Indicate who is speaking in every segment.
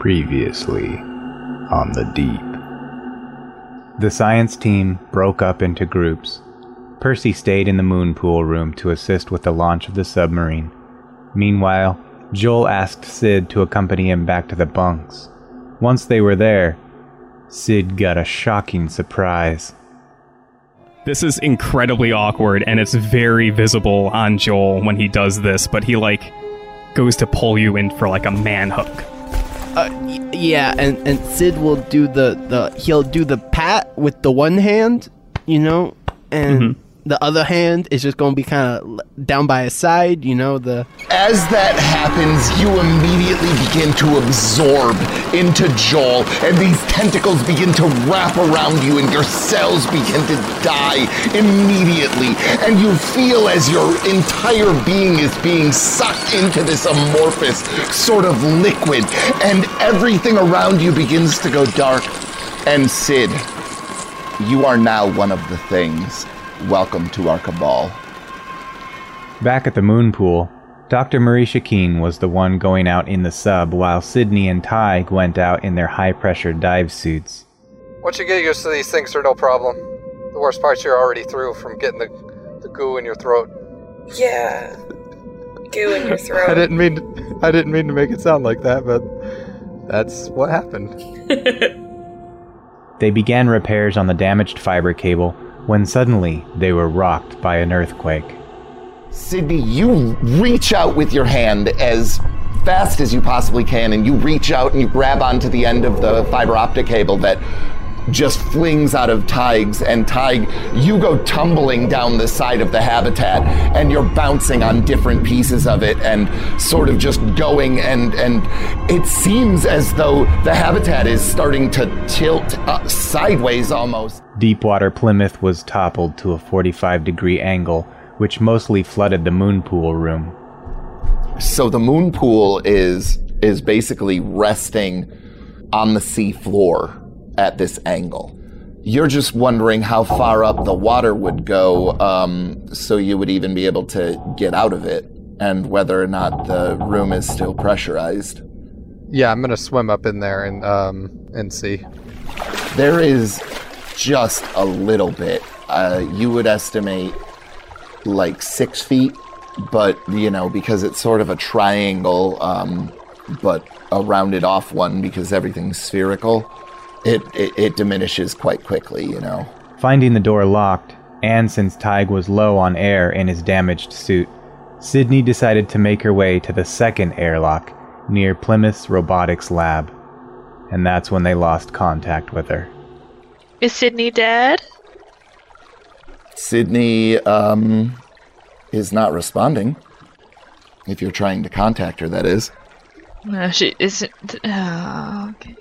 Speaker 1: Previously on the Deep. The science team broke up into groups. Percy stayed in the moon pool room to assist with the launch of the submarine. Meanwhile, Joel asked Sid to accompany him back to the bunks. Once they were there, Sid got a shocking surprise.
Speaker 2: This is incredibly awkward and it's very visible on Joel when he does this, but he like goes to pull you in for like a man hook.
Speaker 3: Y- yeah, and, and Sid will do the, the he'll do the pat with the one hand, you know, and
Speaker 2: Mhm.
Speaker 3: The other hand is just gonna be kind of down by his side, you know. The
Speaker 4: As that happens, you immediately begin to absorb into Joel, and these tentacles begin to wrap around you, and your cells begin to die immediately. And you feel as your entire being is being sucked into this amorphous sort of liquid, and everything around you begins to go dark. And Sid, you are now one of the things. Welcome to our cabal.
Speaker 1: Back at the moon pool, Dr. Marisha Keen was the one going out in the sub while Sidney and Tig went out in their high pressure dive suits.
Speaker 5: Once you get used to these things, they're no problem. The worst part's you're already through from getting the, the goo in your throat.
Speaker 6: Yeah. Goo in your throat.
Speaker 5: I didn't mean to, I didn't mean to make it sound like that, but that's what happened.
Speaker 1: They began repairs on the damaged fiber cable when suddenly they were rocked by an earthquake.
Speaker 4: Sidney, you reach out with your hand as fast as you possibly can, and you reach out and you grab onto the end of the fiber optic cable that just flings out of Tig's. And Tig, you go tumbling down the side of the habitat, and you're bouncing on different pieces of it, and sort of just going. And and it seems as though the habitat is starting to tilt uh, sideways almost.
Speaker 1: Deepwater Plymouth was toppled to a 45 degree angle, which mostly flooded the moon pool room.
Speaker 4: So the moon pool is is basically resting on the sea floor at this angle. You're just wondering how far up the water would go, um, so you would even be able to get out of it, and whether or not the room is still pressurized.
Speaker 5: Yeah, I'm gonna swim up in there and um and see.
Speaker 4: There is just a little bit. Uh, you would estimate like six feet, but you know, because it's sort of a triangle, um, but a rounded off one because everything's spherical, it, it, it diminishes quite quickly, you know.
Speaker 1: Finding the door locked, and since Tig was low on air in his damaged suit, Sidney decided to make her way to the second airlock near Plymouth's robotics lab. And that's when they lost contact with her.
Speaker 6: Is Sidney dead?
Speaker 4: Sidney um, is not responding. If you're trying to contact her, that is.
Speaker 6: No, she isn't. Oh, okay.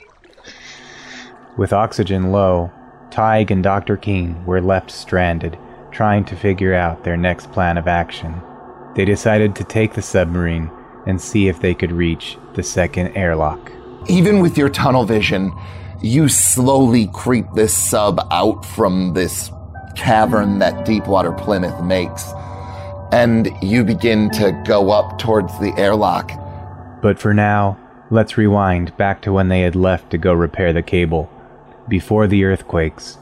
Speaker 1: With oxygen low, Tig and Dr. Keen were left stranded, trying to figure out their next plan of action. They decided to take the submarine and see if they could reach the second airlock.
Speaker 4: even with your tunnel vision, you slowly creep this sub out from this cavern that Deepwater Plymouth makes. And you begin to go up towards the airlock.
Speaker 1: But for now, let's rewind back to when they had left to go repair the cable, before the earthquakes,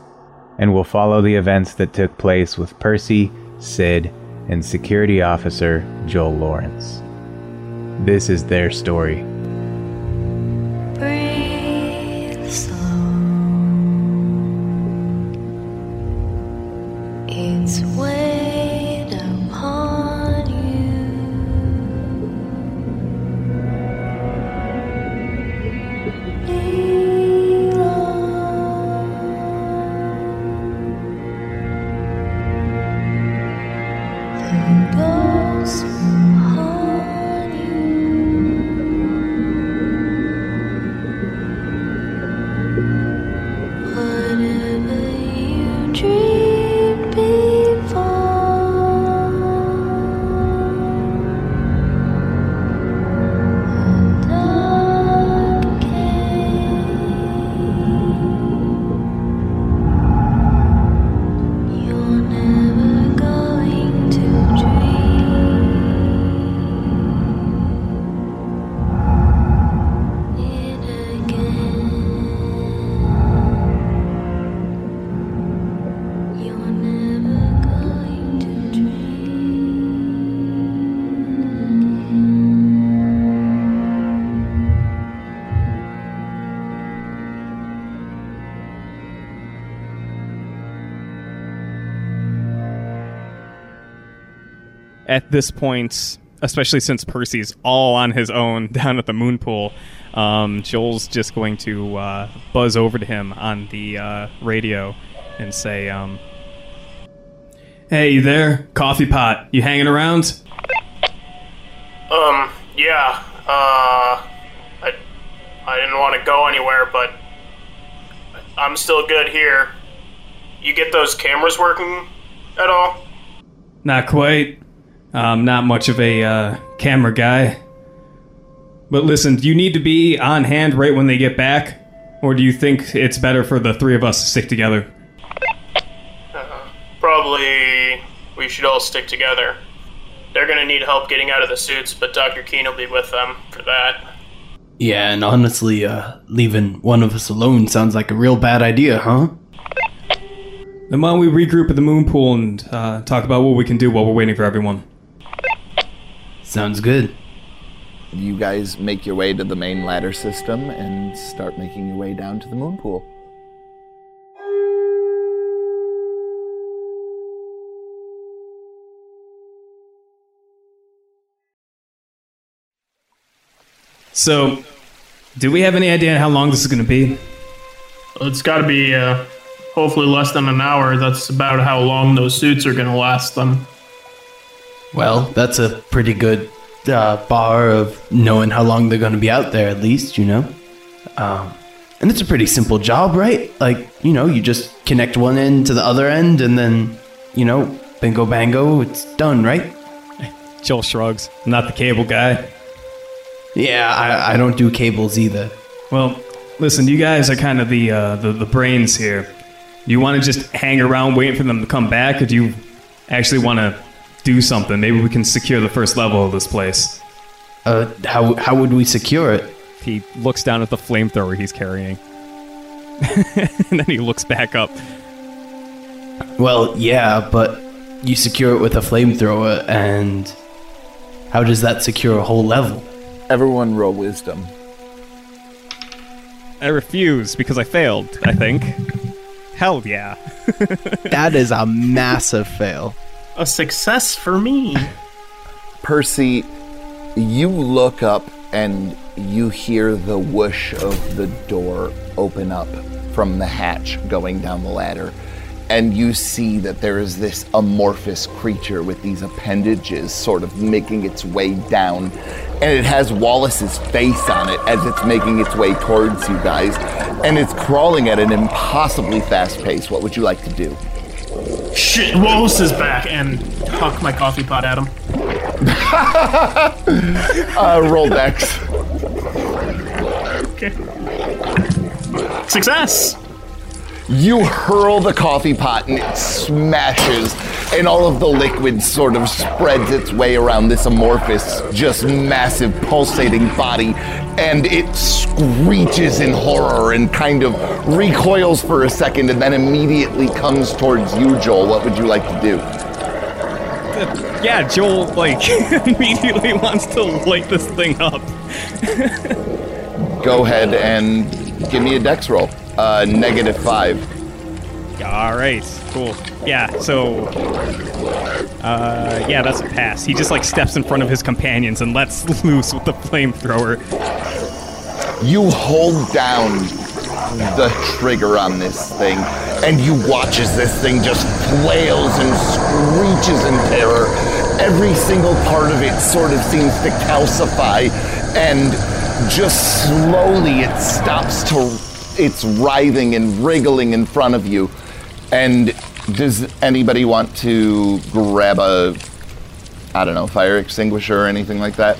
Speaker 1: and we'll follow the events that took place with Percy, Sid, and security officer Joel Lawrence. This is their story.
Speaker 7: It's weight
Speaker 2: at this point, especially since Percy's all on his own down at the moon pool, um, Joel's just going to uh, buzz over to him on the uh, radio and say, um, "Hey, you there? Coffee pot? You hanging around?"
Speaker 8: Um, yeah, uh, I, I didn't want to go anywhere, but I'm still good here. You get those cameras working at all?
Speaker 2: Not quite. I'm not much of a uh, camera guy. But listen, do you need to be on hand right when they get back? Or do you think it's better for the three of us to stick together?
Speaker 8: Probably we should all stick together. They're gonna need help getting out of the suits, but Dr. Keen will be with them for that.
Speaker 3: Yeah, and honestly, uh, leaving one of us alone sounds like a real bad idea, huh?
Speaker 2: Then why don't we regroup at the moon pool and uh, talk about what we can do while we're waiting for everyone?
Speaker 3: Sounds good.
Speaker 4: You guys make your way to the main ladder system and start making your way down to the moon pool.
Speaker 2: So, do we have any idea how long this is going to be?
Speaker 8: It's gotta be, uh, hopefully less than an hour. That's about how long those suits are gonna last them.
Speaker 3: Well, that's a pretty good uh, bar of knowing how long they're going to be out there, at least, you know? Um, and it's a pretty simple job, right? Like, you know, you just connect one end to the other end and then, you know, bingo bango, it's done, right?
Speaker 2: Joel shrugs. I'm not the cable guy.
Speaker 3: Yeah, I, I don't do cables either.
Speaker 2: Well, listen, you guys are kind of the uh, the, the brains here. Do you want to just hang around waiting for them to come back, or do you actually want to do something? Maybe we can secure the first level of this place.
Speaker 3: Uh, how, how would we secure it?
Speaker 2: He looks down at the flamethrower he's carrying. and then he looks back up.
Speaker 3: Well, yeah, but you secure it with a flamethrower, and how does that secure a whole level?
Speaker 4: Everyone roll wisdom.
Speaker 2: I refuse because I failed, I think. Hell yeah.
Speaker 3: That is a massive fail.
Speaker 8: A success for me.
Speaker 4: Percy, you look up and you hear the whoosh of the door open up from the hatch going down the ladder. And you see that there is this amorphous creature with these appendages sort of making its way down. And it has Wallace's face on it as it's making its way towards you guys. And it's crawling at an impossibly fast pace. What would you like to do?
Speaker 8: Shit, Wallace is back, and huck my coffee pot at him.
Speaker 4: Uh, roll dex.
Speaker 8: Okay. Success!
Speaker 4: You hurl the coffee pot and it smashes, and all of the liquid sort of spreads its way around this amorphous, just massive pulsating body, and it screeches in horror and kind of recoils for a second and then immediately comes towards you, Joel. What would you like to do?
Speaker 2: yeah, Joel, like, immediately wants to light this thing up.
Speaker 4: Go ahead and give me a dex roll. Uh, negative five.
Speaker 2: All right, cool. Yeah, so, uh, yeah, that's a pass. He just like steps in front of his companions and lets loose with the flamethrower.
Speaker 4: You hold down the trigger on this thing, and you watch as this thing just flails and screeches in terror. Every single part of it sort of seems to calcify, and just slowly it stops to. It's writhing and wriggling in front of you. And does anybody want to grab a, I don't know, fire extinguisher or anything like that?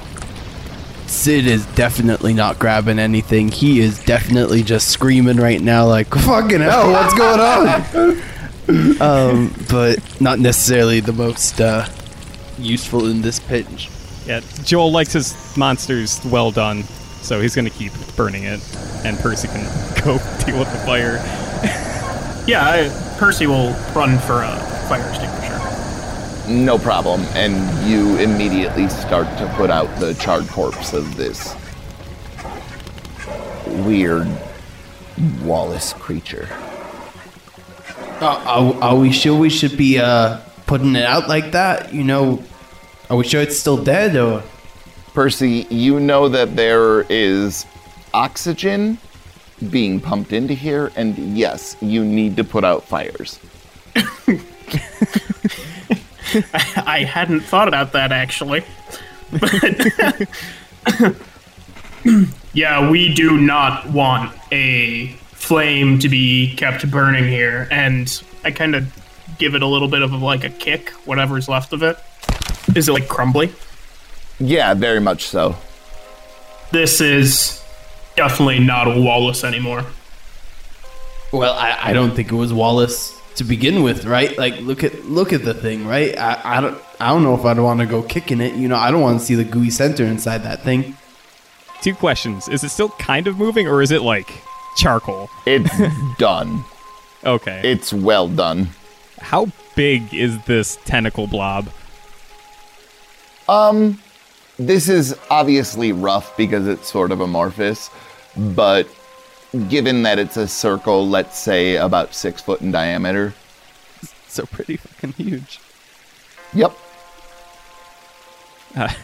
Speaker 3: Sid is definitely not grabbing anything. He is definitely just screaming right now, like, fucking hell, what's going on? um, but not necessarily the most uh, useful in this pinch.
Speaker 2: Yeah, Joel likes his monsters well done, so he's gonna keep burning it, and Percy can go deal with the fire.
Speaker 8: Yeah, I, Percy will run for a fire extinguisher.
Speaker 4: No problem. And you immediately start to put out the charred corpse of this weird Wallace creature.
Speaker 3: Uh, are, are we sure we should be uh, putting it out like that? You know, Are we sure it's still dead or?
Speaker 4: Percy, you know that there is oxygen being pumped into here, and yes, you need to put out fires.
Speaker 8: I hadn't thought about that actually. But yeah, we do not want a flame to be kept burning here, and I kind of give it a little bit of like a kick, whatever's left of it. Is it like crumbly?
Speaker 4: Yeah, very much so.
Speaker 8: This is definitely not a Wallace anymore.
Speaker 3: Well, I, I don't think it was Wallace to begin with, right? Like, look at look at the thing, right? I, I don't I don't know if I'd want to go kicking it. You know, I don't want to see the gooey center inside that thing.
Speaker 2: Two questions. Is it still kind of moving or is it like charcoal?
Speaker 4: It's done.
Speaker 2: Okay.
Speaker 4: It's well done.
Speaker 2: How big is this tentacle blob?
Speaker 4: Um, this is obviously rough because it's sort of amorphous, but given that it's a circle, let's say about six foot in diameter.
Speaker 2: So pretty fucking huge.
Speaker 4: Yep.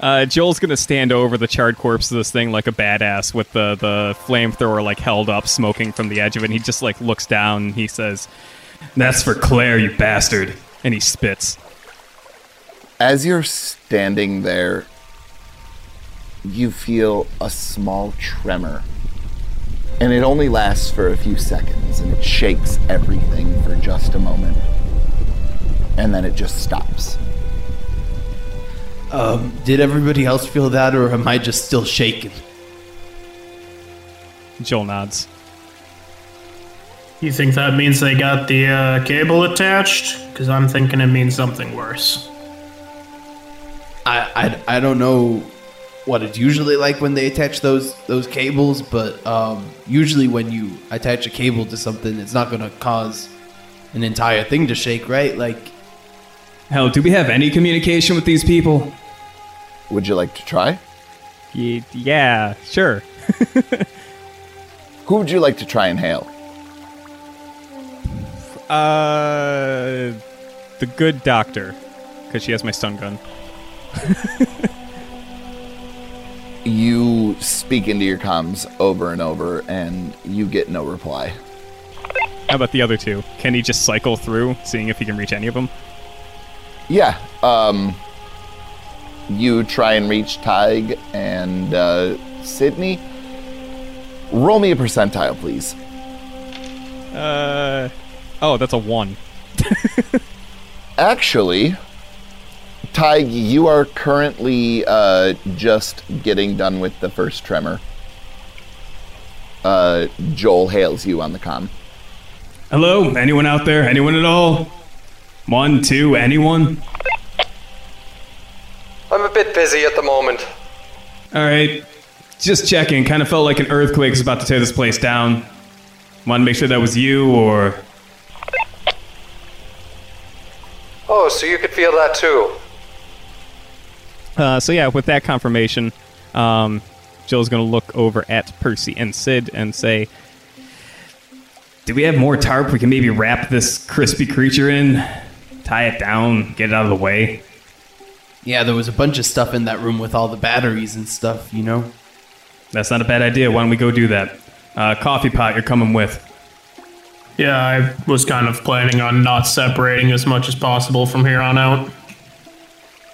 Speaker 2: Uh, Joel's gonna stand over the charred corpse of this thing like a badass with the the flamethrower like held up, smoking from the edge of it. And he just like looks down and he says, "That's for Claire, you bastard!" And he spits.
Speaker 4: As you're standing there, you feel a small tremor. And it only lasts for a few seconds and it shakes everything for just a moment. And then it just stops.
Speaker 3: Um, did everybody else feel that, or am I just still shaking?
Speaker 2: Joel nods.
Speaker 8: You think that means they got the uh, cable attached? Because I'm thinking it means something worse.
Speaker 3: I, I I don't know what it's usually like when they attach those those cables, but um, usually when you attach a cable to something, it's not going to cause an entire thing to shake, right? Like,
Speaker 2: Hell, do we have any communication with these people?
Speaker 4: Would you like to try?
Speaker 2: Ye- yeah, sure.
Speaker 4: Who would you like to try and hail?
Speaker 2: Uh, the good doctor, because she has my stun gun.
Speaker 4: You speak into your comms over and over, and you get no reply.
Speaker 2: How about the other two? Can he just cycle through, seeing if he can reach any of them?
Speaker 4: Yeah, um, you try and reach Tig and uh, Sidney. Roll me a percentile, please.
Speaker 2: Uh, oh, that's a one.
Speaker 4: Actually, Tig, you are currently uh, just getting done with the first tremor. Uh, Joel hails you on the com.
Speaker 2: Hello, anyone out there? Anyone at all? One, two, anyone?
Speaker 5: I'm a bit busy at the moment.
Speaker 2: All right, just checking. Kind of felt like an earthquake was about to tear this place down. Want to make sure that was you, or
Speaker 5: Oh, so you could feel that too.
Speaker 2: Uh, so yeah, with that confirmation, um, Joel's gonna look over at Percy and Sid and say, "Do we have more tarp? We can maybe wrap this crispy creature in, tie it down, get it out of the way."
Speaker 3: yeah, there was a bunch of stuff in that room with all the batteries and stuff, you know.
Speaker 2: That's not a bad idea. Why don't we go do that? Uh, coffee pot, you're coming with.
Speaker 8: Yeah, I was kind of planning on not separating as much as possible from here on out.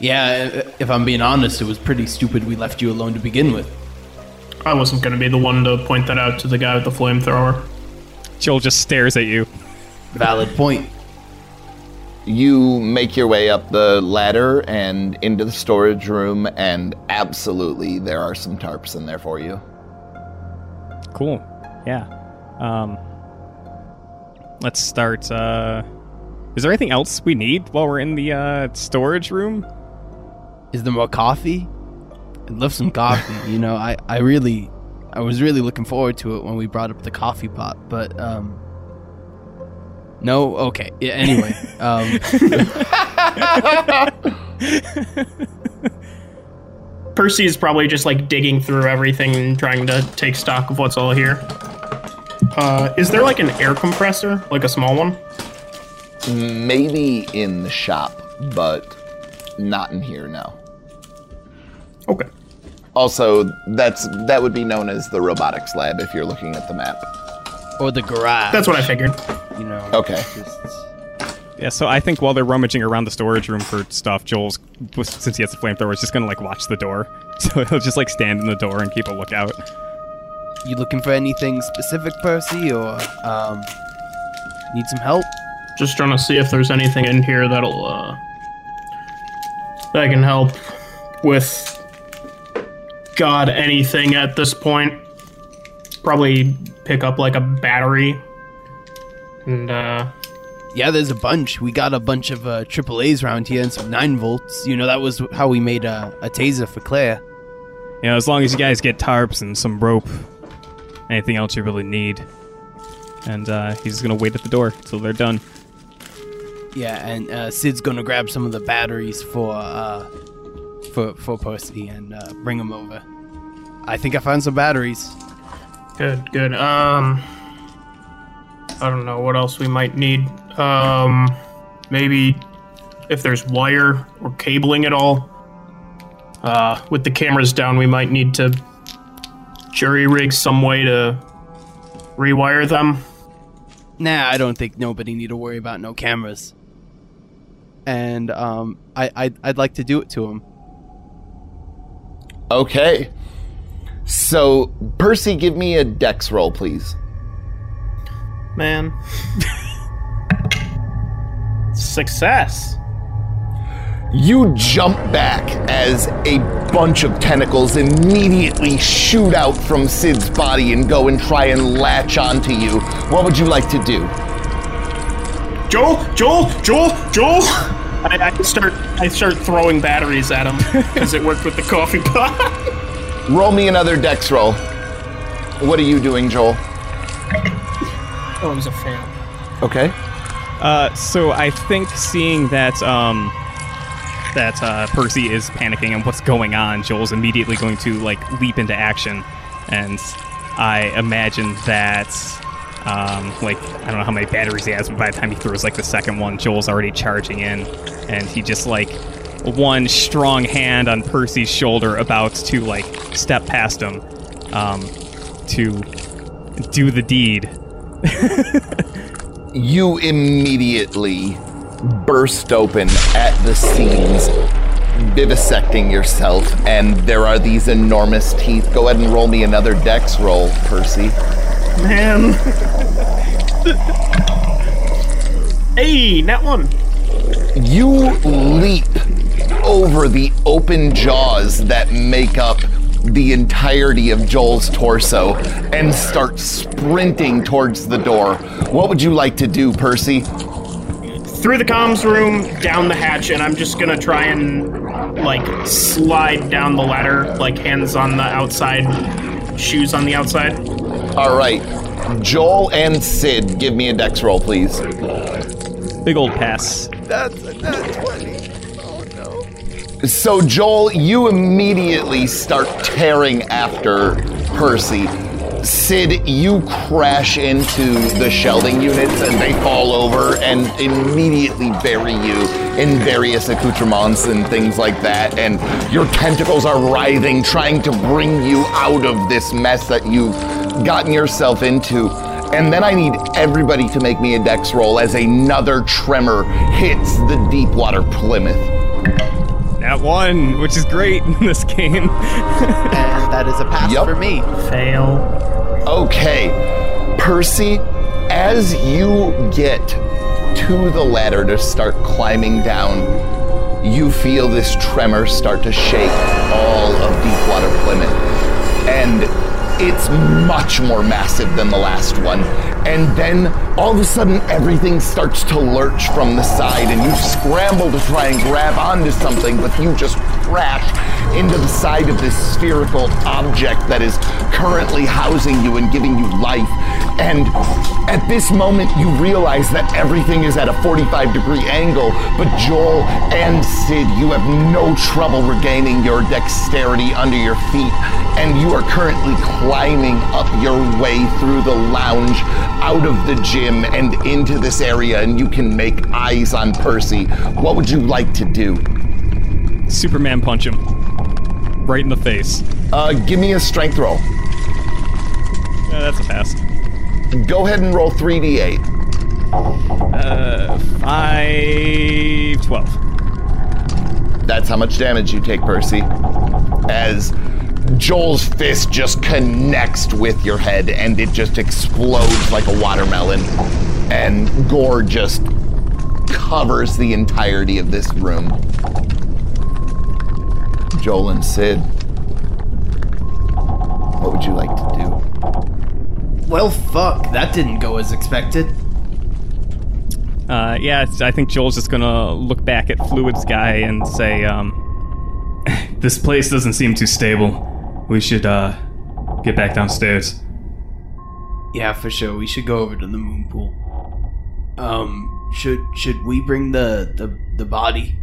Speaker 3: Yeah, if I'm being honest, it was pretty stupid we left you alone to begin with.
Speaker 8: I wasn't going to be the one to point that out to the guy with the flamethrower.
Speaker 2: Joel just stares at you.
Speaker 3: Valid point.
Speaker 4: You make your way up the ladder and into the storage room, and absolutely, there are some tarps in there for you.
Speaker 2: Cool. Yeah. Um, let's start. Uh, is there anything else we need while we're in the uh, storage room?
Speaker 3: Is there more coffee? I'd love some coffee. you know, I, I really, I was really looking forward to it when we brought up the coffee pot, but um, no. Okay. Yeah, anyway, um,
Speaker 8: Percy is probably just like digging through everything and trying to take stock of what's all here. Uh, is there like an air compressor, like a small one?
Speaker 4: Maybe in the shop, but not in here now.
Speaker 8: Okay.
Speaker 4: Also, that's that would be known as the robotics lab if you're looking at the map.
Speaker 3: Or the garage.
Speaker 8: That's what I figured.
Speaker 3: You know.
Speaker 4: Okay.
Speaker 3: just-
Speaker 2: Yeah, so I think while they're rummaging around the storage room for stuff, Joel's since he has the flamethrower, is just gonna like watch the door. So he'll just like stand in the door and keep a lookout.
Speaker 3: you looking for anything specific, Percy, or um, need some help?
Speaker 8: Just trying to see if there's anything in here that'll uh that can help with God anything at this point. Probably pick up like a battery. And uh
Speaker 3: Yeah, there's a bunch. We got a bunch of uh, AAA's around here and some 9 volts. You know, that was how we made a, a taser for Claire.
Speaker 2: You know, as long as you guys get tarps and some rope, anything else you really need. And uh, he's gonna wait at the door till they're done.
Speaker 3: Yeah, and uh, Sid's gonna grab some of the batteries for uh, for for Percy and uh, bring them over. I think I found some batteries.
Speaker 8: good, good. Um I don't know what else we might need. Um maybe if there's wire or cabling at all. Uh with the cameras down we might need to jury rig some way to rewire them.
Speaker 3: Nah, I don't think nobody need to worry about no cameras. And um, I I'd, I'd like to do it to him.
Speaker 4: Okay. So, Percy, give me a dex roll, please.
Speaker 8: Man. Success.
Speaker 4: You jump back as a bunch of tentacles immediately shoot out from Sid's body and go and try and latch onto you. What would you like to do?
Speaker 8: Joel, Joel, Joel, Joel. I, I start I start throwing batteries at him because it worked with the coffee pot.
Speaker 4: Roll me another dex roll. What are you doing, Joel?
Speaker 8: oh, it was a fail.
Speaker 4: Okay.
Speaker 2: Uh, so I think seeing that um, that uh, Percy is panicking and what's going on, Joel's immediately going to like leap into action, and I imagine that um, like I don't know how many batteries he has, but by the time he throws like the second one, Joel's already charging in, and he just like one strong hand on Percy's shoulder, about to like step past him, um, to do the deed.
Speaker 4: You immediately burst open at the seams, vivisecting yourself, and there are these enormous teeth. Go ahead and roll me another dex roll, Percy.
Speaker 8: Man. hey, that one.
Speaker 4: You leap over the open jaws that make up the entirety of Joel's torso and start sprinting towards the door. What would you like to do, Percy?
Speaker 8: Through the comms room, down the hatch, and I'm just gonna try and like slide down the ladder, like hands on the outside, shoes on the outside.
Speaker 4: All right. Joel and Sid, give me a dex roll, please.
Speaker 2: Big old pass.
Speaker 4: So, Joel, you immediately start tearing after Percy. Sid, you crash into the shelving units and they fall over and immediately bury you in various accoutrements and things like that. And your tentacles are writhing, trying to bring you out of this mess that you've gotten yourself into. And then I need everybody to make me a dex roll as another tremor hits the Deepwater Plymouth.
Speaker 2: That one, which is great in this game.
Speaker 3: And that is a pass
Speaker 4: Yup.
Speaker 3: for me.
Speaker 8: Fail.
Speaker 4: Okay, Percy, as you get to the ladder to start climbing down, you feel this tremor start to shake all of Deepwater Plymouth. And it's much more massive than the last one. And then all of a sudden, everything starts to lurch from the side, and you scramble to try and grab onto something, but you just crash into the side of this spherical object that is currently housing you and giving you life. And at this moment, you realize that everything is at a 45 degree angle, but Joel and Sid, you have no trouble regaining your dexterity under your feet, and you are currently climbing up your way through the lounge, out of the gym, and into this area, and you can make eyes on Percy. What would you like to do?
Speaker 2: Superman punch him right in the face.
Speaker 4: Uh, give me a strength roll.
Speaker 2: Yeah, that's a pass.
Speaker 4: Go ahead and roll 3d8.
Speaker 2: Uh, five, twelve.
Speaker 4: That's how much damage you take, Percy. As Joel's fist just connects with your head and it just explodes like a watermelon. And gore just covers the entirety of this room. Joel and Sid, what would you like to do?
Speaker 3: Well, fuck, that didn't go as expected.
Speaker 2: Uh, yeah, it's- I think Joel's just gonna look back at Fluid's guy and say, um,
Speaker 9: This place doesn't seem too stable. We should, uh, get back downstairs.
Speaker 3: Yeah, for sure. We should go over to the moon pool. Um, should should we bring the the, the body?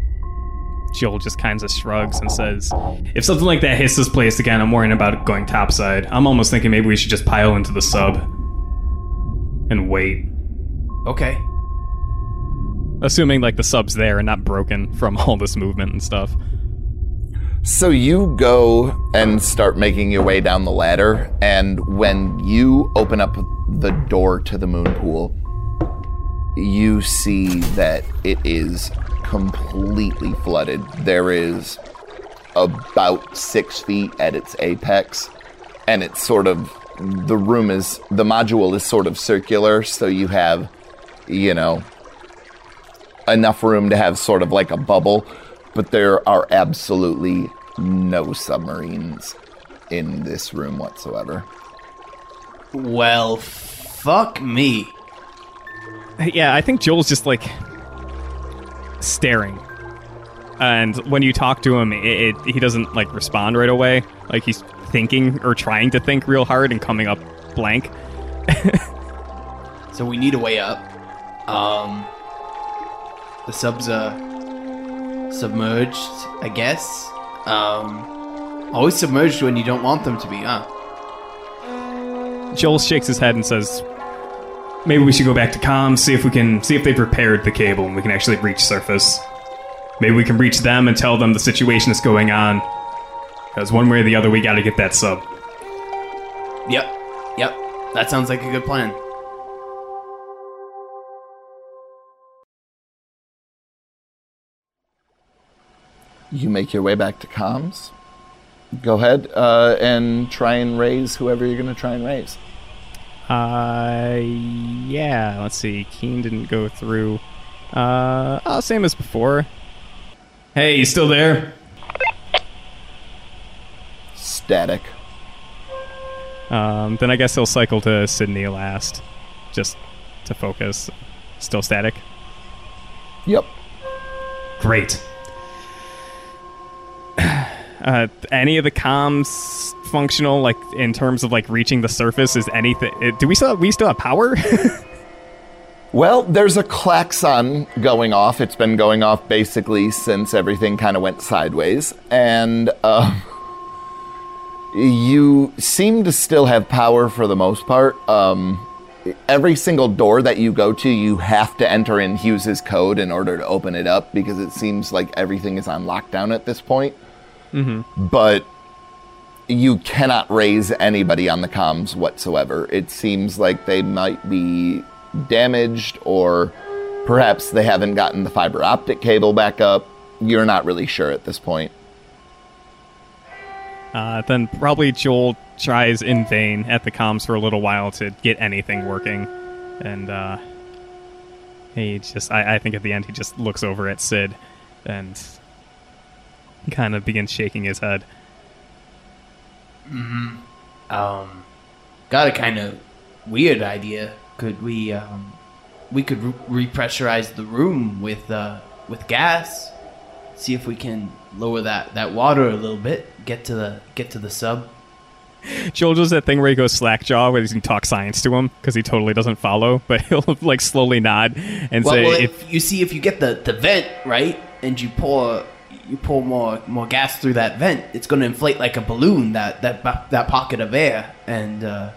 Speaker 2: Joel just kind of shrugs and says,
Speaker 9: If something like that hits this place again, I'm worrying about it going topside. I'm almost thinking maybe we should just pile into the sub and wait.
Speaker 3: Okay.
Speaker 2: assuming like the sub's there and not broken from all this movement and stuff.
Speaker 4: So you go and start making your way down the ladder, and when you open up the door to the moon pool, you see that it is completely flooded. There is about six feet at its apex, and it's sort of the room is the module is sort of circular, so you have, you know, enough room to have sort of like a bubble, but there are absolutely no submarines in this room whatsoever.
Speaker 3: Well, fuck me.
Speaker 2: Yeah, I think Joel's just like staring. And when you talk to him, it, it, he doesn't like respond right away. Like he's thinking or trying to think real hard and coming up blank.
Speaker 3: So we need a way up. Um, the subs are submerged, I guess. Um, always submerged when you don't want them to be, huh?
Speaker 2: Joel shakes his head and says,
Speaker 9: Maybe we should go back to comms, see if we can see if they've repaired the cable and we can actually reach surface. Maybe we can reach them and tell them the situation that's going on. Because one way or the other, we gotta get that sub.
Speaker 3: Yep, yep. That sounds like a good plan.
Speaker 4: You make your way back to comms. Go ahead uh, and try and raise whoever you're going to try and raise.
Speaker 2: Uh, yeah, let's see. Keen didn't go through. Uh, oh, same as before.
Speaker 9: Hey, you still there?
Speaker 4: Static.
Speaker 2: Um, then I guess he'll cycle to Sidney last, just to focus. Still static.
Speaker 4: Yep.
Speaker 9: Great.
Speaker 2: Uh, any of the comms functional, like in terms of like reaching the surface? Is anything? uh, Do we still we still have power?
Speaker 4: Well, there's a klaxon going off. It's been going off basically since everything kind of went sideways. And uh, you seem to still have power for the most part. Um, every single door that you go to, you have to enter in Hughes's code in order to open it up because it seems like everything is on lockdown at this point. But you cannot raise anybody on the comms whatsoever. It seems like they might be damaged or perhaps they haven't gotten the fiber optic cable back up. You're not really sure at this point.
Speaker 2: uh, then probably Joel tries in vain at the comms for a little while to get anything working, and uh, he just I, I think at the end he just looks over at Sid and kind of begins shaking his head.
Speaker 3: Um, got a kind of weird idea. Could we, um, we could re- repressurize the room with, uh, with gas. See if we can lower that, that water a little bit. Get to the, get to the sub.
Speaker 2: Joel does that thing where he goes slackjaw where he can talk science to him because he totally doesn't follow, but he'll like slowly nod and
Speaker 3: Well,
Speaker 2: say,
Speaker 3: well,
Speaker 2: if,
Speaker 3: if you see if you get the, the vent right and you pour you pour more more gas through that vent, it's going to inflate like a balloon that that that pocket of air and uh,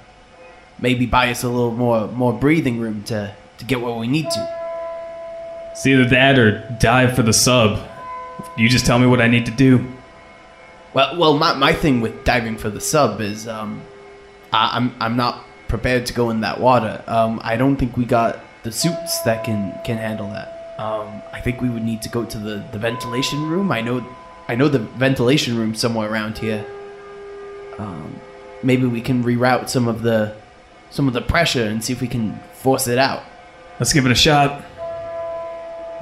Speaker 3: maybe buy us a little more more breathing room to to get where we need to.
Speaker 9: It's either that or dive for the sub. You just tell me what I need to do.
Speaker 3: Well, well, my, my thing with diving for the sub is um, I, I'm I'm not prepared to go in that water. Um, I don't think we got the suits that can can handle that. Um, I think we would need to go to the, the ventilation room. I know I know the ventilation room somewhere around here. Um, maybe we can reroute some of the some of the pressure and see if we can force it out.
Speaker 9: Let's give it a shot.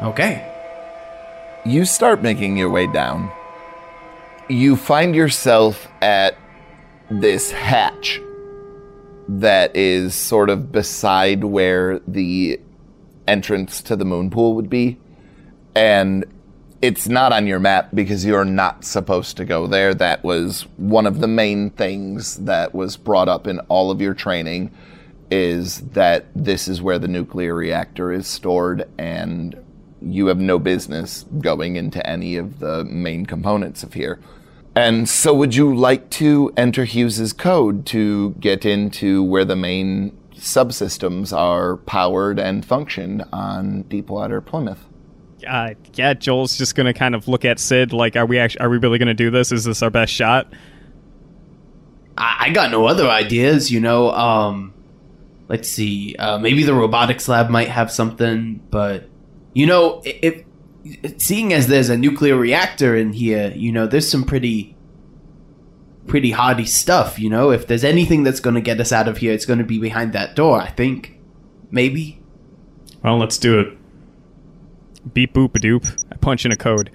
Speaker 3: Okay.
Speaker 4: You start making your way down. You find yourself at this hatch that is sort of beside where the entrance to the moon pool would be. And it's not on your map because you're not supposed to go there. That was one of the main things that was brought up in all of your training is that this is where the nuclear reactor is stored and you have no business going into any of the main components of here. And so, would you like to enter Hughes's code to get into where the main subsystems are powered and function on Deepwater Plymouth?
Speaker 2: Uh, yeah, Joel's just gonna kind of look at Sid like, are we actually, are we really gonna do this? Is this our best shot?
Speaker 3: I, I got no other ideas, you know. Um, let's see. Uh, maybe the robotics lab might have something, but you know, if, if seeing as there's a nuclear reactor in here, you know, there's some pretty pretty hardy stuff. You know, if there's anything that's going to get us out of here, it's going to be behind that door. I think, maybe.
Speaker 9: Well, let's do it.
Speaker 2: Beep boop a doop. I punch in a code.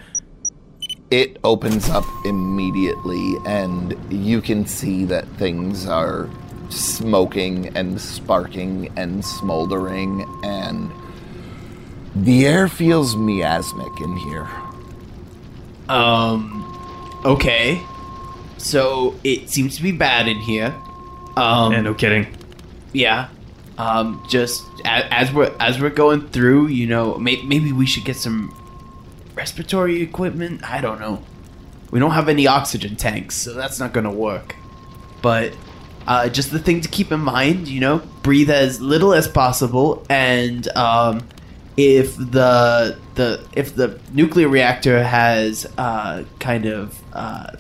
Speaker 4: It opens up immediately, and you can see that things are smoking and sparking and smoldering, and the air feels miasmic in here.
Speaker 3: Um, okay. So it seems to be bad in here. Um,
Speaker 9: yeah, no kidding.
Speaker 3: Yeah. Um, just as, as we're as we're going through, you know, may, maybe we should get some respiratory equipment. I don't know. We don't have any oxygen tanks, so that's not gonna work. But uh, just the thing to keep in mind, you know, breathe as little as possible, and um, if the the if the nuclear reactor has uh, kind of uh,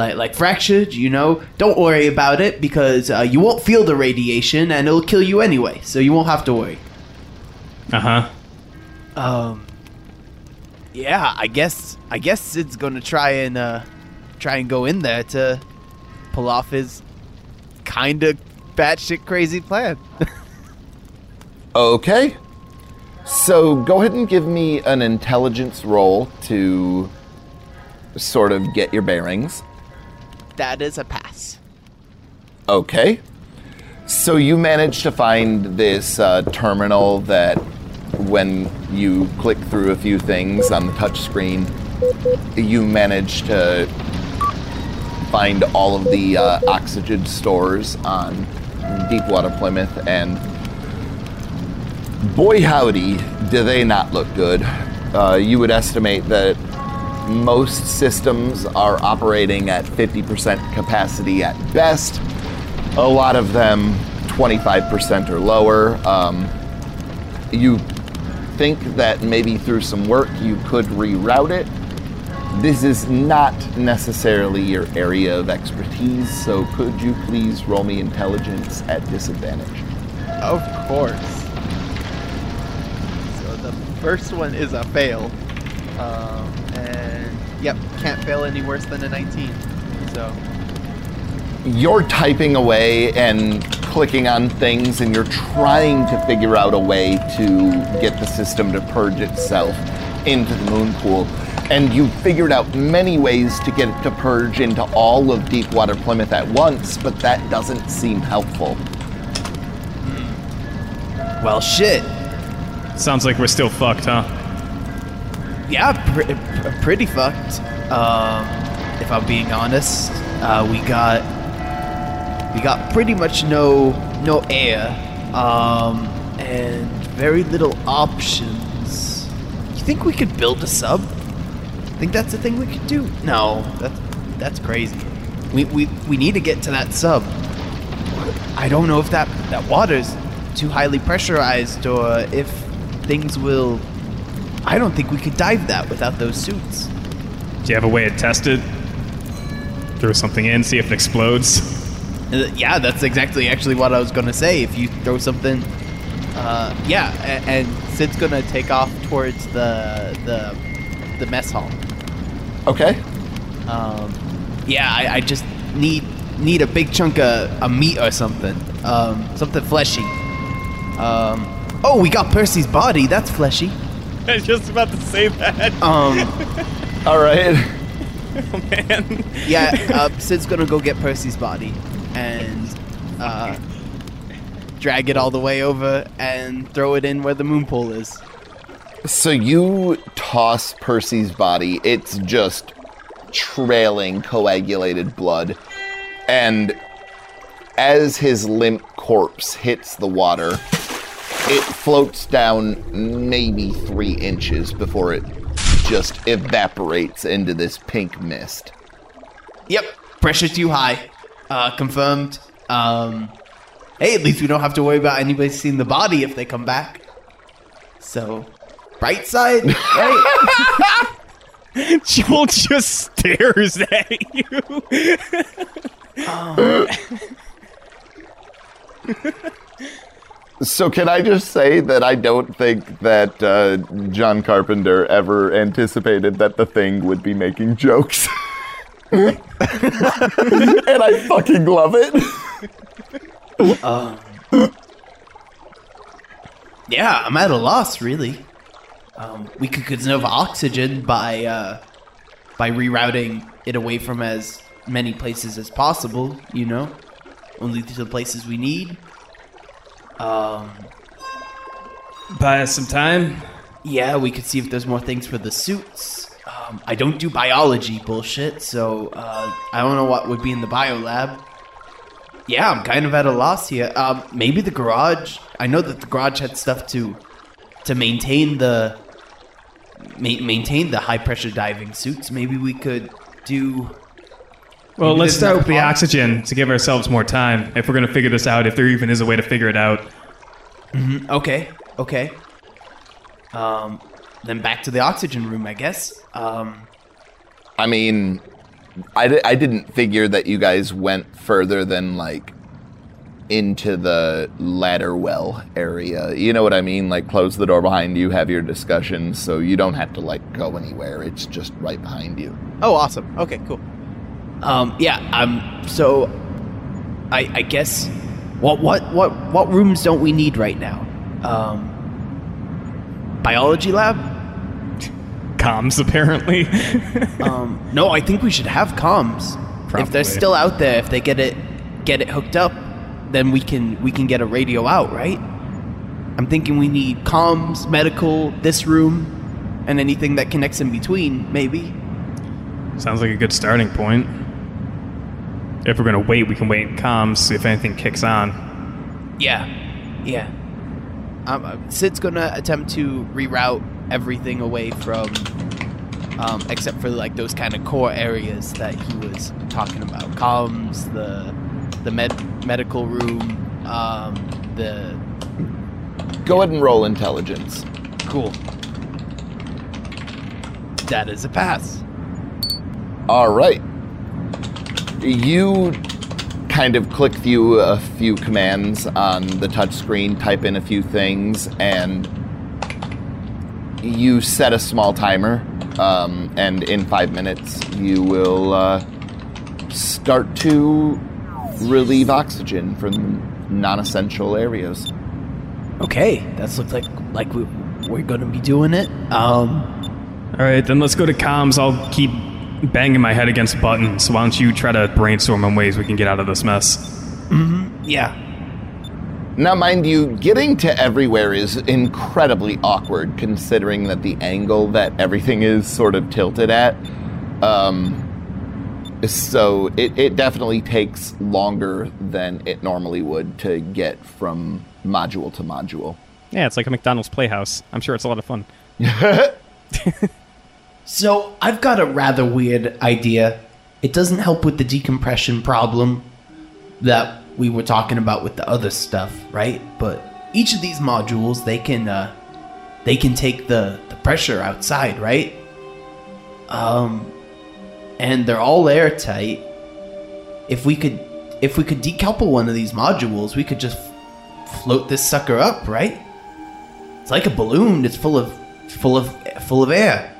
Speaker 3: like like fractured, you know, don't worry about it because uh, you won't feel the radiation and it'll kill you anyway, so you won't have to worry.
Speaker 9: Uh huh.
Speaker 3: Um. Yeah, I guess I guess Sid's gonna try and uh, try and go in there to pull off his kind of batshit crazy plan.
Speaker 4: Okay. So go ahead and give me an intelligence roll to sort of get your bearings.
Speaker 3: That is a pass.
Speaker 4: Okay. So you managed to find this uh, terminal that, when you click through a few things on the touch screen, you managed to find all of the uh, oxygen stores on Deepwater Plymouth, and boy howdy, do they not look good. Uh, you would estimate that most systems are operating at 50% capacity at best. A lot of them 25% or lower. Um, you think that maybe through some work you could reroute it. This is not necessarily your area of expertise, so could you please roll me intelligence at disadvantage?
Speaker 10: Of course. So the first one is a fail. Um, and yep, can't fail any worse than a 19. So
Speaker 4: you're typing away and clicking on things and you're trying to figure out a way to get the system to purge itself into the moon pool. And you've figured out many ways to get it to purge into all of Deepwater Plymouth at once, but that doesn't seem helpful.
Speaker 3: Well, shit.
Speaker 2: Sounds like we're still fucked, huh?
Speaker 3: Yeah, pr- pretty fucked. Um, if I'm being honest, uh, we got we got pretty much no no air, um, and very little options. You think we could build a sub? I think that's a thing we could do? No, that's that's crazy. We we we need to get to that sub. I don't know if that that water's too highly pressurized or if things will I don't think we could dive that without those suits.
Speaker 9: Do you have a way to test it? Throw something in, see if it explodes.
Speaker 3: Uh, yeah, that's exactly actually what I was gonna say. If you throw something, uh, yeah, a- and Sid's gonna take off towards the the the mess hall.
Speaker 4: Okay.
Speaker 3: Um, yeah, I, I just need need a big chunk of a meat or something, um, something fleshy. Um, oh, we got Percy's body. That's fleshy.
Speaker 2: I was just about to say that.
Speaker 3: Um,
Speaker 4: All right.
Speaker 2: oh, man.
Speaker 3: yeah, uh, Sid's gonna go get Percy's body and uh, drag it all the way over and throw it in where the moon pool is.
Speaker 4: So you toss Percy's body. It's just trailing coagulated blood. And as his limp corpse hits the water, it floats down maybe three inches before it just evaporates into this pink mist.
Speaker 3: Yep, pressure too high. Uh, confirmed. Um, hey, at least we don't have to worry about anybody seeing the body if they come back. So, bright side, right?
Speaker 2: Joel just stares at you.
Speaker 4: So can I just say that I don't think that uh, John Carpenter ever anticipated that the thing would be making jokes. and I fucking love it.
Speaker 3: Um, yeah, I'm at a loss, really. Um, we could conserve oxygen by uh, by rerouting it away from as many places as possible. You know, only to the places we need. Um,
Speaker 9: Buy us some time.
Speaker 3: yeah, we could see if there's more things for the suits. Um, I don't do biology bullshit, so uh, I don't know what would be in the bio lab. Yeah, I'm kind of at a loss here. Um, maybe the garage. I know that the garage had stuff to to maintain the ma- maintain the high pressure diving suits. Maybe we could do.
Speaker 9: Well,
Speaker 3: Maybe
Speaker 9: let's start with the
Speaker 3: ox-
Speaker 9: oxygen to give ourselves more time. If we're going to figure this out, if there even is a way to figure it out.
Speaker 3: Okay, okay. Um, then back to the oxygen room, I guess. Um,
Speaker 4: I mean, I, di- I didn't figure that you guys went further than like into the ladder well area. You know what I mean? Like close the door behind you, have your discussion, so you don't have to like go anywhere. It's just right behind you.
Speaker 3: Oh, awesome. Okay, cool. Um, yeah. Um. So, I I guess what what what what rooms don't we need right now? Um, biology lab.
Speaker 2: Comms, apparently.
Speaker 3: Um, no, I think we should have comms. If they're still out there, if they get it get it hooked up, then we can we can get a radio out, right? I'm thinking we need comms, medical, this room, and anything that connects in between, maybe.
Speaker 9: Sounds like a good starting point. If we're going to wait, we can wait in comms, see if anything kicks on.
Speaker 3: Yeah, yeah. Um, uh, Sid's gonna attempt to reroute everything away from, um, except for like those kind of core areas that he was talking about: comms, the the med- medical room, um, the
Speaker 4: Go ahead and roll intelligence.
Speaker 3: cool. That is a pass.
Speaker 4: All right. You kind of click through a few commands on the touchscreen, type in a few things, and you set a small timer. Um, and in five minutes, you will uh, start to relieve oxygen from non-essential areas.
Speaker 3: Okay, that's looks like like we we're gonna be doing it. Um,
Speaker 9: All right, then let's go to comms. I'll keep banging my head against buttons. Why don't you try to brainstorm on ways we can get out of this mess?
Speaker 3: yeah.
Speaker 4: Now, mind you, getting to everywhere is incredibly awkward considering that the angle that everything is sort of tilted at. Um, so it, it definitely takes longer than it normally would to get from module to module.
Speaker 2: yeah, it's like a McDonald's Playhouse. I'm sure it's a lot of fun.
Speaker 3: So I've got a rather weird idea. It doesn't help with the decompression problem that we were talking about with the other stuff, right? But each of these modules, they can uh, they can take the, the pressure outside, right? Um, and they're all airtight. If we could, if we could decouple one of these modules, we could just float this sucker up, right? It's like a balloon. It's full of, full of, full of air.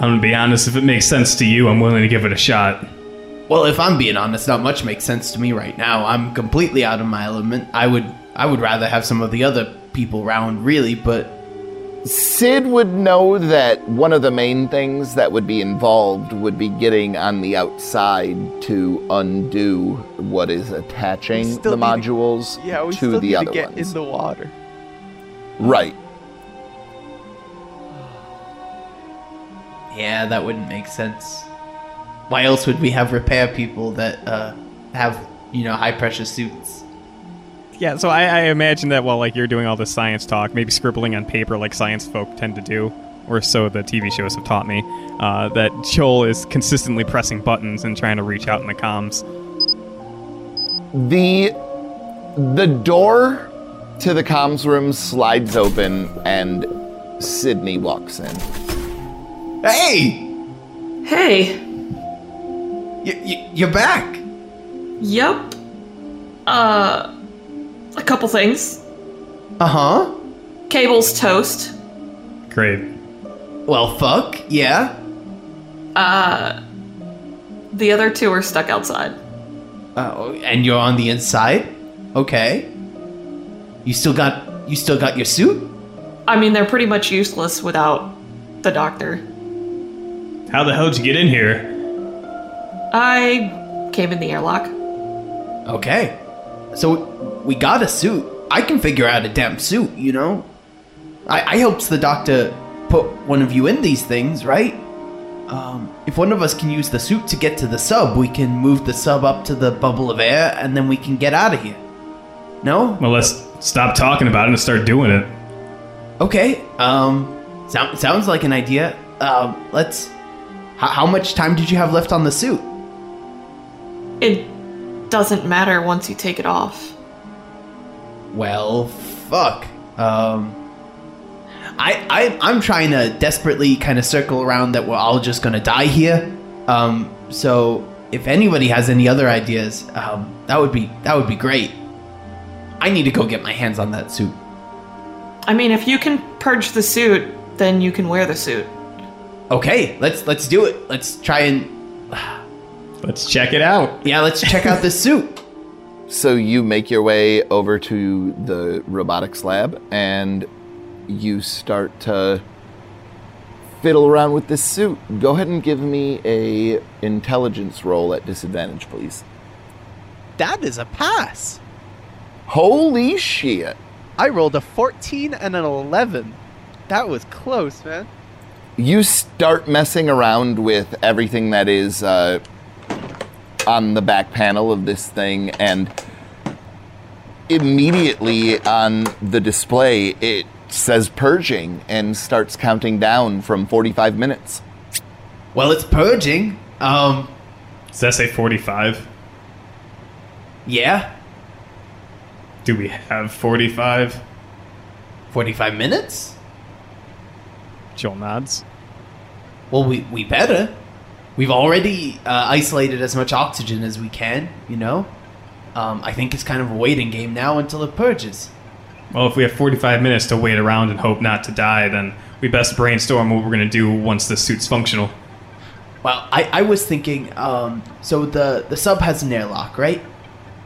Speaker 9: I'm gonna be honest. If it makes sense to you, I'm willing to give it a shot.
Speaker 3: Well, if I'm being honest, not much makes sense to me right now. I'm completely out of my element. I would, I would rather have some of the other people round, really, but
Speaker 4: Sid would know that one of the main things that would be involved would be getting on the outside to undo what is attaching the
Speaker 10: need to-
Speaker 4: modules
Speaker 10: Yeah, we
Speaker 4: to
Speaker 10: still
Speaker 4: the
Speaker 10: need
Speaker 4: other
Speaker 10: to get
Speaker 4: ones.
Speaker 10: in the water.
Speaker 4: Right.
Speaker 3: Yeah, that wouldn't make sense. Why else would we have repair people that uh, have, you know, high pressure suits?
Speaker 2: Yeah, so I, I imagine that while like you're doing all this science talk, maybe scribbling on paper like science folk tend to do, or so the TV shows have taught me, uh, that Joel is consistently pressing buttons and trying to reach out in the comms.
Speaker 4: The the door to the comms room slides open and Sidney walks in.
Speaker 3: Hey,
Speaker 6: Hey.
Speaker 3: y- y- you're back.
Speaker 6: Yep. Uh, a couple things.
Speaker 3: Uh huh.
Speaker 6: Cable's toast.
Speaker 9: Great.
Speaker 3: Well, fuck yeah.
Speaker 6: Uh, the other two are stuck outside.
Speaker 3: Uh, and you're on the inside. Okay. You still got, you still got your suit.
Speaker 6: I mean, they're pretty much useless without the doctor.
Speaker 9: How the hell did you get in here?
Speaker 6: I came in the airlock.
Speaker 3: Okay. So we got a suit. I can figure out a damn suit, you know? I, I helped the doctor put one of you in these things, right? Um, if one of us can use the suit to get to the sub, we can move the sub up to the bubble of air and then we can get out of here. No?
Speaker 9: Well, let's stop talking about it and start doing it.
Speaker 3: Okay. Um, sound, sounds like an idea. Um, let's. How, how much time did you have left on the suit?
Speaker 6: It doesn't matter once you take it off.
Speaker 3: Well, fuck. Um, I, I I'm trying to desperately kind of circle around that we're all just gonna die here. Um, so if anybody has any other ideas, um, that would be that would be great. I need to go get my hands on that suit.
Speaker 6: I mean, if you can purge the suit, then you can wear the suit.
Speaker 3: Okay, let's let's do it. Let's try and
Speaker 9: Let's check it out.
Speaker 3: yeah, let's check out this suit.
Speaker 4: So you make your way over to the robotics lab and you start to fiddle around with this suit. Go ahead and give me a intelligence roll at disadvantage, please.
Speaker 10: That is a pass.
Speaker 4: Holy shit.
Speaker 10: I rolled a 14 and an 11. That was close, man.
Speaker 4: You start messing around with everything that is uh, on the back panel of this thing, and immediately on the display, it says purging and starts counting down from 45 minutes.
Speaker 3: Well, it's purging. Um,
Speaker 9: Does that say 45?
Speaker 3: yeah,
Speaker 9: Do we have 45?
Speaker 3: 45 minutes?
Speaker 2: Joel nods.
Speaker 3: Well, we, we better. We've already uh, isolated as much oxygen as we can, you know? Um, I think it's kind of a waiting game now until it purges.
Speaker 9: Well, if we have 45 minutes to wait around and hope not to die, then we best brainstorm what we're going to do once the suit's functional.
Speaker 3: Well, I, I was thinking, um, so the, the sub has an airlock, right?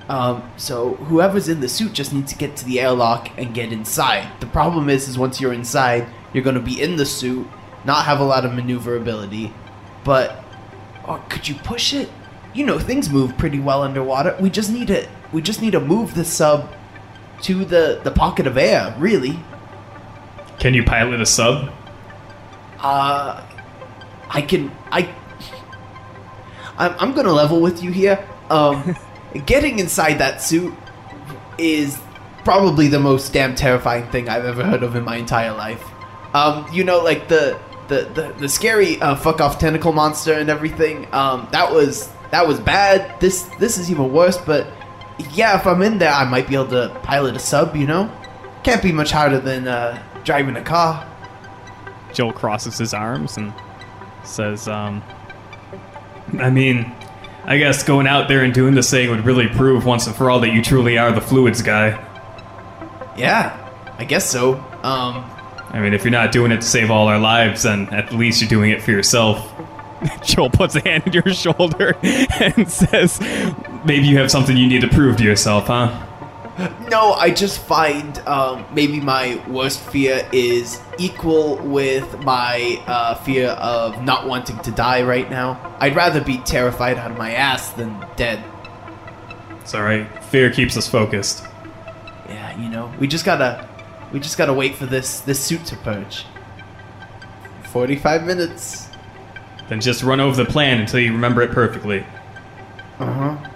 Speaker 3: Um, so whoever's in the suit just needs to get to the airlock and get inside. The problem is, is once you're inside, you're going to be in the suit, not have a lot of maneuverability, but or could you push it? You know, things move pretty well underwater. We just need to we just need to move the sub to the the pocket of air, really.
Speaker 9: Can you pilot a sub?
Speaker 3: Uh, I can. I. I'm, I'm gonna level with you here. Um, getting inside that suit is probably the most damn terrifying thing I've ever heard of in my entire life. Um, you know, like the the the, the scary uh, fuck off tentacle monster and everything. Um, that was that was bad. This this is even worse. But yeah, if I'm in there, I might be able to pilot a sub. You know, can't be much harder than uh, driving a car.
Speaker 2: Joel crosses his arms and says, um,
Speaker 9: I mean, I guess going out there and doing this thing would really prove once and for all that you truly are the fluids guy.
Speaker 3: Yeah, I guess so. Um,
Speaker 9: I mean, if you're not doing it to save all our lives, then at least you're doing it for yourself.
Speaker 2: Joel puts a hand on your shoulder and says,
Speaker 9: Maybe you have something you need to prove to yourself, huh?
Speaker 3: no, I just find um, maybe my worst fear is equal with my uh, fear of not wanting to die right now. I'd rather be terrified out of my ass than dead.
Speaker 9: It's alright. Fear keeps us focused.
Speaker 3: Yeah, you know, we just gotta, we just gotta wait for this this suit to purge. Forty-five minutes.
Speaker 9: Then just run over the plan until you remember it perfectly.
Speaker 3: Uh huh.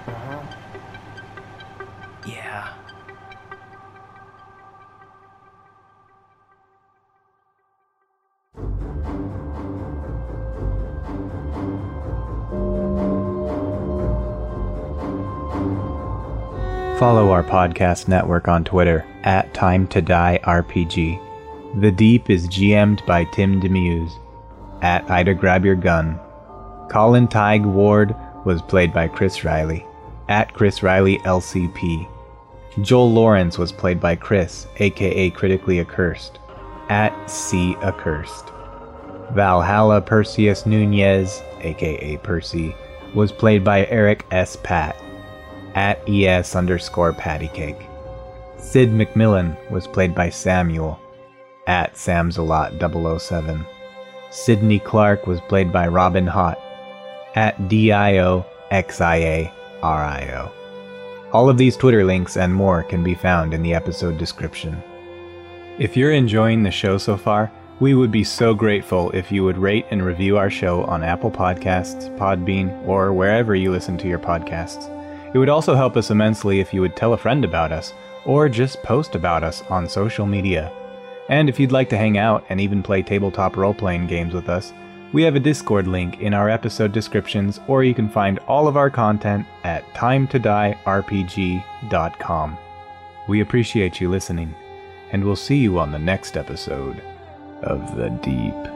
Speaker 1: Podcast network on Twitter at Time to Die RPG. The Deep is GM'd by Tim Demeuse. At Ida Grab Your Gun. Colin Tadgh Ward was played by Chris Riley. At Chris Riley LCP. Joel Lawrence was played by Chris, aka Critically Accursed. At C Accursed. Valhalla Perseus Nunez, aka Percy, was played by Eric S. Patt at ES underscore pattycake. Sid McMillan was played by Samuel at Samsalot 007. Sidney Clarke was played by Robin Haught at DIO XIA RIO. All of these Twitter links and more can be found in the episode description. If you're enjoying the show so far, we would be so grateful if you would rate and review our show on Apple Podcasts, Podbean, or wherever you listen to your podcasts. It would also help us immensely if you would tell a friend about us, or just post about us on social media. And if you'd like to hang out and even play tabletop role playing games with us, we have a Discord link in our episode descriptions, or you can find all of our content at timetodierpg.com. We appreciate you listening, and we'll see you on the next episode of The Deep.